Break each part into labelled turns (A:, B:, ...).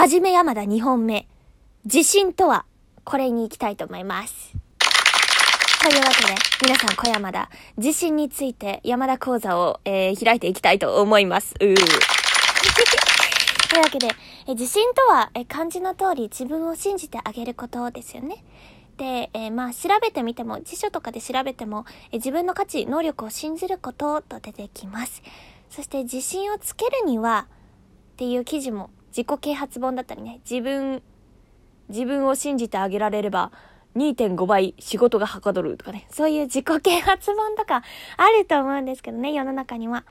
A: 真面目山田2本目。自信とは、これに行きたいと思います。というわけで、皆さん小山田、自信について山田講座を、えー開いていきたいと思います。うーというわけで、え自信とは、え漢字の通り自分を信じてあげることですよね。で、えまあ調べてみても、辞書とかで調べても、え自分の価値、能力を信じることと出てきます。そして自信をつけるには、っていう記事も自己啓発本だったりね、自分、自分を信じてあげられれば、2.5倍仕事がはかどるとかね、そういう自己啓発本とかあると思うんですけどね、世の中には。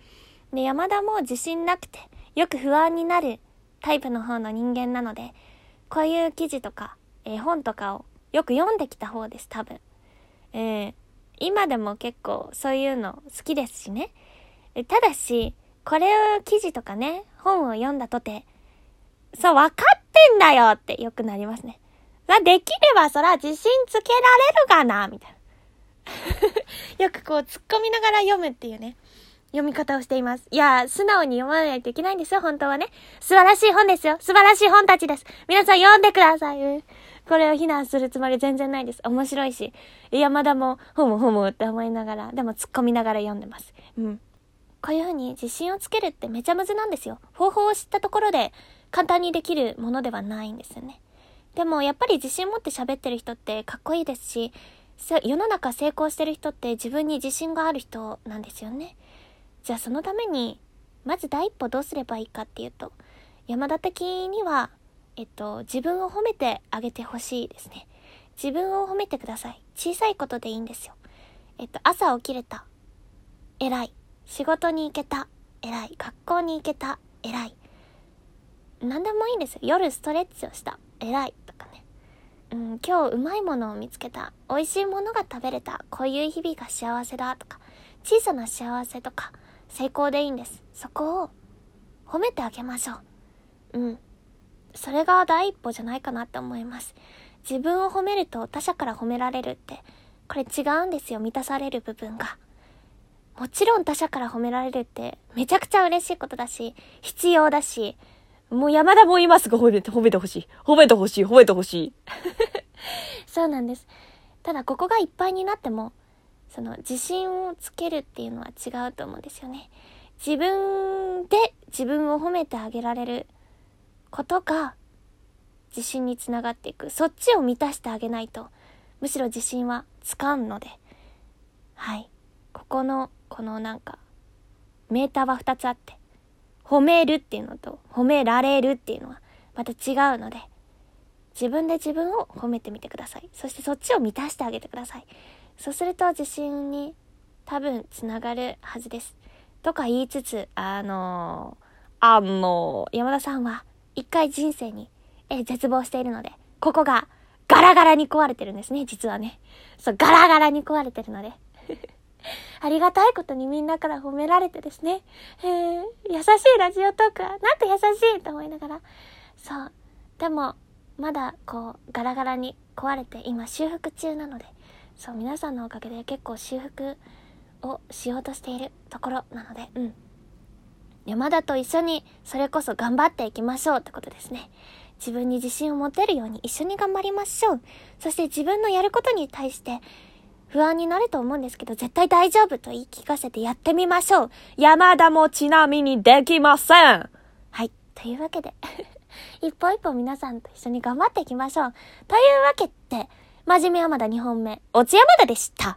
A: で、山田も自信なくて、よく不安になるタイプの方の人間なので、こういう記事とか、え本とかをよく読んできた方です、多分。えー今でも結構そういうの好きですしね。ただし、これを記事とかね、本を読んだとて、そう、分かってんだよってよくなりますね。まあ、できればそら自信つけられるがな、みたいな。よくこう突っ込みながら読むっていうね、読み方をしています。いや、素直に読まないといけないんですよ、本当はね。素晴らしい本ですよ。素晴らしい本たちです。皆さん読んでください。これを非難するつもり全然ないです。面白いし。山田も、ほもほもって思いながら、でも突っ込みながら読んでます。うん。こういう風に自信をつけるってめちゃむずなんですよ。方法を知ったところで簡単にできるものではないんですよね。でもやっぱり自信持って喋ってる人ってかっこいいですし、世の中成功してる人って自分に自信がある人なんですよね。じゃあそのために、まず第一歩どうすればいいかっていうと、山田的には、えっと、自分を褒めてあげてほしいですね。自分を褒めてください。小さいことでいいんですよ。えっと、朝起きれた。偉い。仕事に行けた。偉い。学校に行けた。偉い。何でもいいんですよ。夜ストレッチをした。偉い。とかね。うん、今日うまいものを見つけた。美味しいものが食べれた。こういう日々が幸せだ。とか。小さな幸せとか、成功でいいんです。そこを褒めてあげましょう。うん。それが第一歩じゃないかなって思います。自分を褒めると他者から褒められるって、これ違うんですよ。満たされる部分が。もちろん他者から褒められるってめちゃくちゃ嬉しいことだし、必要だし、もう山田も今すぐ褒めて、褒めてほしい。褒めてほしい、褒めてほしい。そうなんです。ただここがいっぱいになっても、その自信をつけるっていうのは違うと思うんですよね。自分で自分を褒めてあげられることが自信につながっていく。そっちを満たしてあげないと、むしろ自信はつかんので。はい。ここの、このなんか、メーターは2つあって、褒めるっていうのと褒められるっていうのはまた違うので、自分で自分を褒めてみてください。そしてそっちを満たしてあげてください。そうすると自信に多分つながるはずです。とか言いつつ、あのあの山田さんは一回人生に、絶望しているので、ここがガラガラに壊れてるんですね、実はね。そう、ガラガラに壊れてるので。ありがたいことにみんなから褒められてですね。えー、優しいラジオトークは、なんて優しいと思いながら。そう。でも、まだこう、ガラガラに壊れて、今修復中なので、そう、皆さんのおかげで結構修復をしようとしているところなので、うん。山田と一緒にそれこそ頑張っていきましょうってことですね。自分に自信を持てるように一緒に頑張りましょう。そして自分のやることに対して不安になると思うんですけど、絶対大丈夫と言い聞かせてやってみましょう。山田もちなみにできません。はい。というわけで、一歩一歩皆さんと一緒に頑張っていきましょう。というわけで、真面目山田2本目、落ち山田でした。